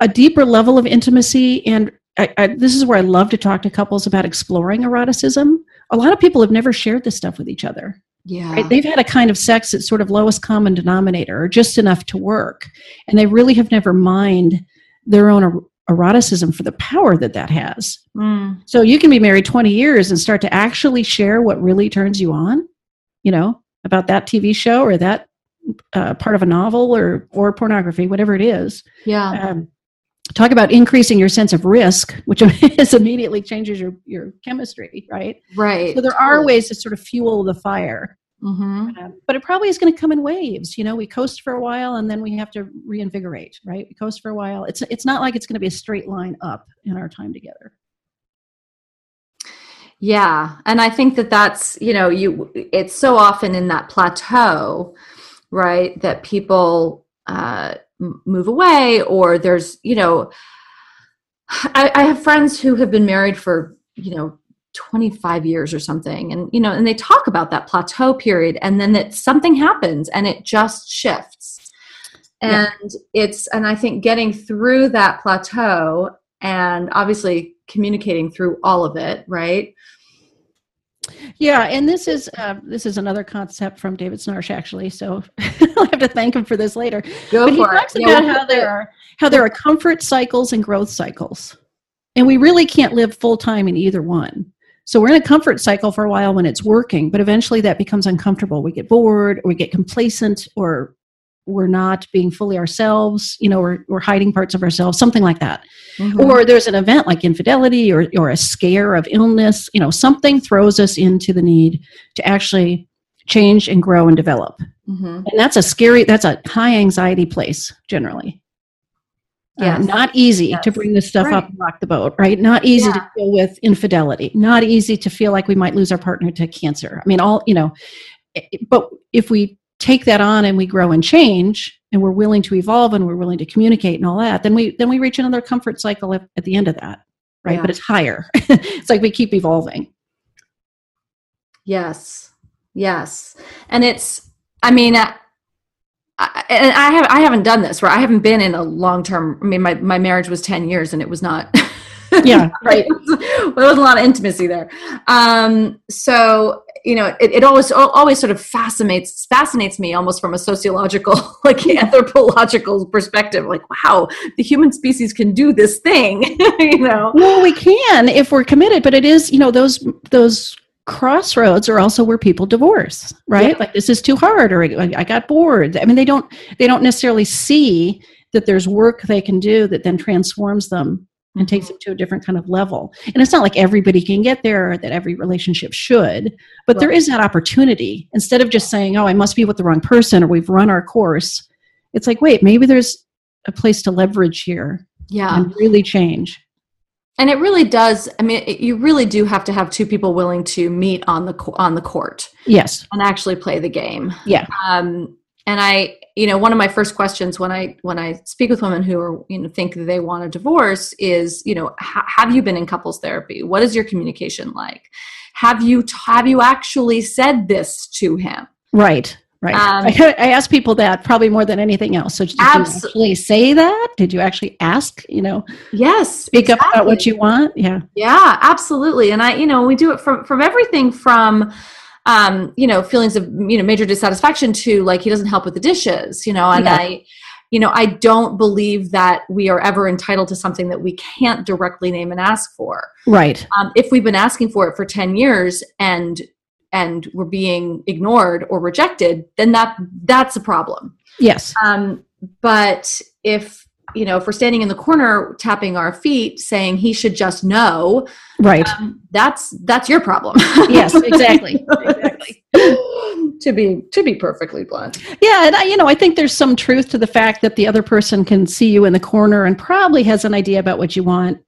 S2: a deeper level of intimacy and I, I, this is where I love to talk to couples about exploring eroticism. A lot of people have never shared this stuff with each other.
S1: Yeah. Right?
S2: They've had a kind of sex that's sort of lowest common denominator or just enough to work. And they really have never mined their own er- eroticism for the power that that has. Mm. So you can be married 20 years and start to actually share what really turns you on, you know, about that TV show or that uh, part of a novel or, or pornography, whatever it is.
S1: Yeah. Um,
S2: talk about increasing your sense of risk which is immediately changes your your chemistry right?
S1: Right
S2: so there are ways to sort of fuel the fire. Mm-hmm. um, but it probably is going to come in waves you know? We coast for a while and then we have to reinvigorate right? We coast for a while. It's it's not like it's going to be a straight line up in our time together.
S1: Yeah and i think that that's you know you it's so often in that plateau right that people uh move away or there's you know I, I have friends who have been married for you know 25 years or something and you know and they talk about that plateau period and then that something happens and it just shifts and yeah. it's and i think getting through that plateau and obviously communicating through all of it right
S2: yeah, and this is uh, this is another concept from David Schnarch actually. So I'll have to thank him for this later.
S1: Go
S2: but he talks it. about yeah, how there are how there are comfort cycles and growth cycles, and we really can't live full time in either one. So we're in a comfort cycle for a while when it's working, but eventually that becomes uncomfortable. We get bored, or we get complacent, or we're not being fully ourselves you know we're, we're hiding parts of ourselves something like that mm-hmm. or there's an event like infidelity or, or a scare of illness you know something throws us into the need to actually change and grow and develop mm-hmm. and that's a scary that's a high anxiety place generally yeah, uh, not easy yes. to bring this stuff right. up and rock the boat, right? Not easy yeah. to deal with infidelity. Not easy to feel like we might lose our partner to cancer. I mean, all you know. But if we take that on and we grow and change and we're willing to evolve and we're willing to communicate and all that then we then we reach another comfort cycle at, at the end of that right yeah. but it's higher it's like we keep evolving
S1: yes yes and it's i mean I, I, and I have I haven't done this where I haven't been in a long term. I mean, my my marriage was ten years and it was not.
S2: yeah, right.
S1: there was a lot of intimacy there. Um, so you know it, it always always sort of fascinates fascinates me almost from a sociological like anthropological perspective like wow the human species can do this thing you know?
S2: Well we can if we're committed but it is you know those those crossroads are also where people divorce right? Yeah. like this is too hard or i got bored. I mean they don't they don't necessarily see that there's work they can do that then transforms them and takes mm-hmm. it to a different kind of level. And it's not like everybody can get there, or that every relationship should, but right. there is that opportunity. Instead of just saying, oh, I must be with the wrong person or we've run our course, it's like, wait, maybe there's a place to leverage here.
S1: Yeah.
S2: And really change.
S1: And it really does. I mean, it, you really do have to have two people willing to meet on the on the court.
S2: Yes,
S1: and actually play the game.
S2: Yeah.
S1: Um, and I, you know one of my first questions when i when i speak with women who are you know think they want a divorce is you know have you been in couples therapy? What is your communication like? Have you have you actually said this to him?
S2: Right right. Um, I, I ask people that probably more than anything else. So did abs- you actually say that? Did you actually ask you know
S1: yes
S2: speak exactly. up about what you want? Yeah.
S1: Yeah absolutely. And i you know we do it from from everything from um, you know, feelings of, you know, major dissatisfaction to like he doesn't help with the dishes, you know, and yeah. I, you know, I don't believe that we are ever entitled to something that we can't directly name and ask for.
S2: Right.
S1: Um, if we've been asking for it for 10 years and and we're being ignored or rejected, then that that's a problem.
S2: Yes.
S1: Um, but if you know, if we're standing in the corner tapping our feet, saying he should just know,
S2: right?
S1: Um, that's that's your problem.
S2: yes, exactly. exactly.
S1: to be to be perfectly blunt.
S2: Yeah, and I, you know, I think there's some truth to the fact that the other person can see you in the corner and probably has an idea about what you want.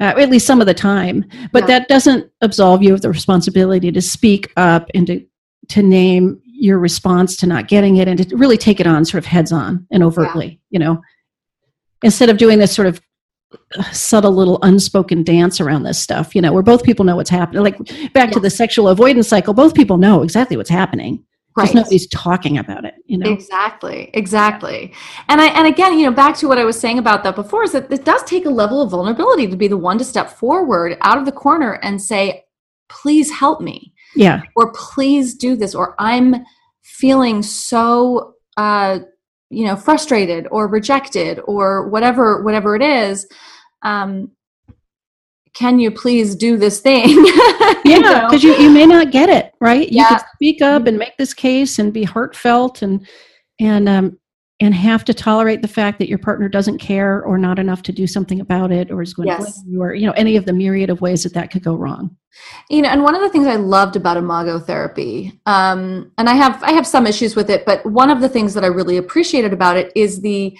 S2: Uh, at least some of the time, but yeah. that doesn't absolve you of the responsibility to speak up and to to name your response to not getting it and to really take it on sort of heads on and overtly. Yeah. You know, instead of doing this sort of subtle little unspoken dance around this stuff, you know, where both people know what's happening. Like back yes. to the sexual avoidance cycle, both people know exactly what's happening. Right. Just nobody's talking about it, you know.
S1: Exactly, exactly. And I and again, you know, back to what I was saying about that before is that it does take a level of vulnerability to be the one to step forward out of the corner and say, "Please help me."
S2: Yeah.
S1: Or please do this or I'm feeling so uh you know frustrated or rejected or whatever whatever it is um can you please do this thing?
S2: Yeah because you, you, may not get it right? Yeah. you could speak up and make this case and be heartfelt and and um and have to tolerate the fact that your partner doesn't care or not enough to do something about it or is going yes. to blame you or you know any of the myriad of ways that that could go wrong.
S1: You know and one of the things i loved about imago therapy um, and i have i have some issues with it but one of the things that i really appreciated about it is the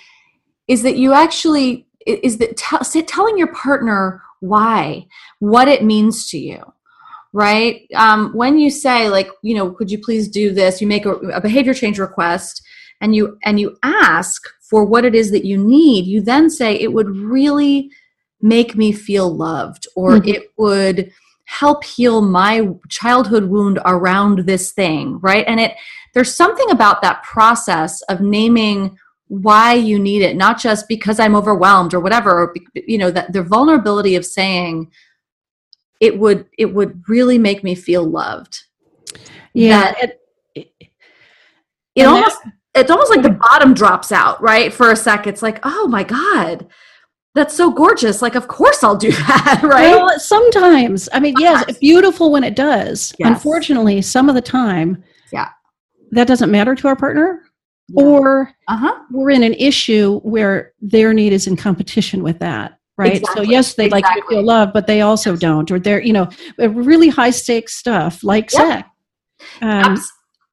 S1: is that you actually is that t- telling your partner why what it means to you right? Um, when you say like you know could you please do this? You make a, a behavior change request and you and you ask for what it is that you need you then say it would really make me feel loved or mm-hmm. it would help heal my childhood wound around this thing right and it there's something about that process of naming why you need it not just because i'm overwhelmed or whatever or, you know that the vulnerability of saying it would it would really make me feel loved
S2: yeah it,
S1: it, it almost that, it's almost like the bottom drops out, right? For a sec, it's like, oh my God, that's so gorgeous. Like, of course I'll do that, right? Well,
S2: sometimes. I mean, yes, beautiful when it does. Yes. Unfortunately, some of the time,
S1: yeah,
S2: that doesn't matter to our partner. Yeah. Or uh-huh. we're in an issue where their need is in competition with that right exactly. so yes they'd exactly. like to feel love but they also yes. don't or they're you know really high stakes stuff like yep. sex
S1: um,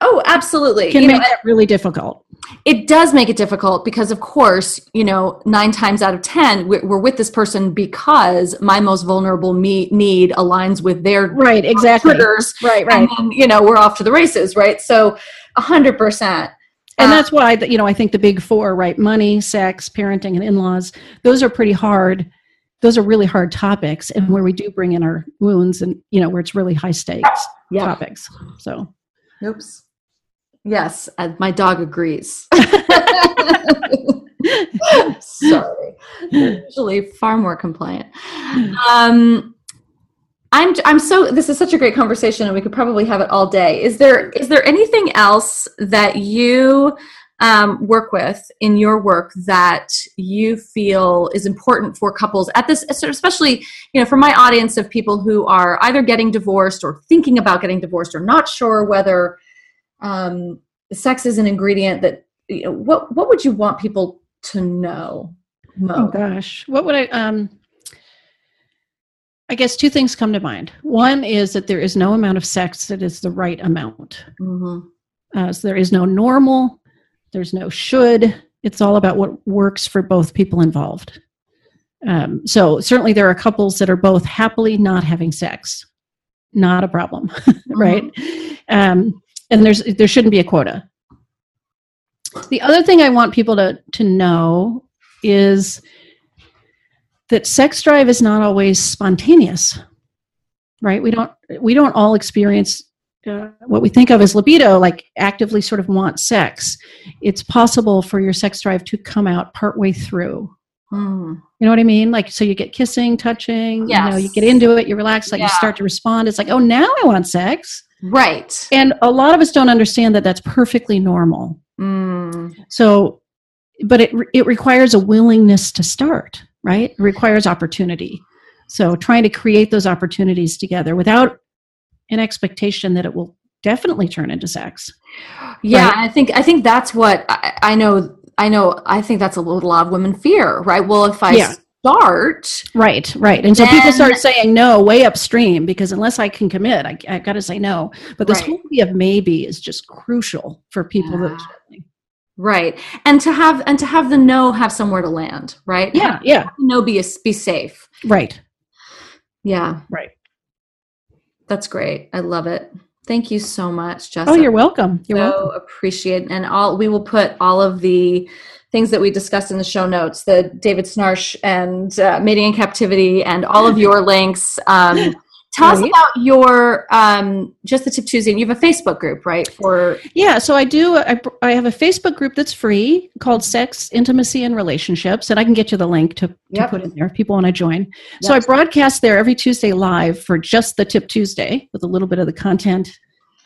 S1: Oh, absolutely.
S2: Can you make know, that really difficult.
S1: It does make it difficult because, of course, you know, nine times out of 10, we're, with this person because my most vulnerable me- need aligns with their
S2: right, exactly.
S1: triggers.
S2: Right, right.
S1: And you know, we're off to the races, right? So, 100%.
S2: And uh, that's why, you know, I think the big four, right? Money, sex, parenting, and in laws, those are pretty hard. Those are really hard topics. And where we do bring in our wounds and, you know, where it's really high stakes yeah. topics. So,
S1: oops. Yes, my dog agrees. Sorry, They're usually far more compliant. Um, I'm I'm so this is such a great conversation, and we could probably have it all day. Is there is there anything else that you um, work with in your work that you feel is important for couples at this, especially you know for my audience of people who are either getting divorced or thinking about getting divorced or not sure whether um, sex is an ingredient that you know, what what would you want people to know
S2: Mo? oh gosh. What would i um i guess two things come to mind. One is that there is no amount of sex that is the right amount. Mm-hmm. uh, so there is no normal. There's no should. It's all about what works for both people involved. Um, so certainly there are couples that are both happily not having sex. Not a problem right? Mm-hmm. um, and there's there shouldn't be a quota. The other thing I want people to to know is that sex drive is not always spontaneous. Right? We don't we don't all experience uh, what we think of as libido, like actively sort of want sex. It's possible for your sex drive to come out partway through. Mm. You know what I mean? Like, so you get kissing, touching, yes. you know, you get into it, you relax, like yeah. you start to respond. It's like, oh, now I want sex.
S1: Right.
S2: And a lot of us don't understand that that's perfectly normal. Mm. So, but it it requires a willingness to start, right? It requires opportunity. So, trying to create those opportunities together without an expectation that it will definitely turn into sex.
S1: Yeah, right? I think I think that's what I, I, know. I know. I think that's a lot of women fear, right? Well, if I yeah. Start,
S2: right, right, and so people start saying no way upstream because unless I can commit, I, have got to say no. But this right. whole idea of maybe is just crucial for people yeah. that ah.
S1: right. And to have and to have the no have somewhere to land right?
S2: Yeah have, yeah.
S1: no be a, be safe.
S2: Right.
S1: Yeah.
S2: Right.
S1: That's great. I love it thank you so much jessica.
S2: oh you're welcome. You're
S1: so
S2: welcome.
S1: appreciate and all we will put all of the things that we discussed in the show notes the david schnarch and uh, mating in captivity and all of your links um, Tell right. us about your um, just the Tip Tuesday. You have a Facebook group, right? For
S2: yeah, so I do. I, I have a Facebook group that's free called Sex, Intimacy, and Relationships, and I can get you the link to, to yep. put in there if people want to join. Yep. So I broadcast there every Tuesday live for just the Tip Tuesday with a little bit of the content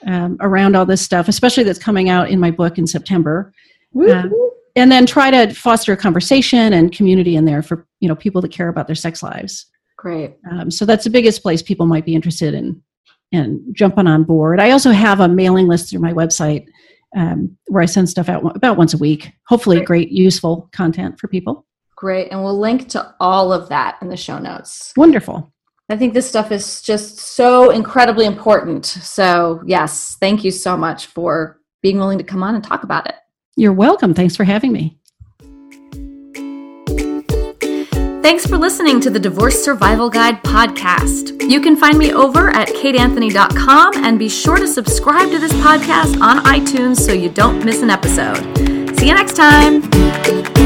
S2: um, around all this stuff, especially that's coming out in my book in September. Um, and then try to foster a conversation and community in there for you know people that care about their sex lives.
S1: Great.
S2: Um, so that's the biggest place people might be interested in in jumping on board. I also have a mailing list through my website um, where I send stuff out about once a week. Hopefully, great. great, useful content for people.
S1: Great, and we'll link to all of that in the show notes.
S2: Wonderful.
S1: I think this stuff is just so incredibly important. So, yes, thank you so much for being willing to come on and talk about it.
S2: You're welcome. Thanks for having me.
S1: Thanks for listening to the Divorce Survival Guide podcast. You can find me over at kateanthony.com and be sure to subscribe to this podcast on iTunes so you don't miss an episode. See you next time.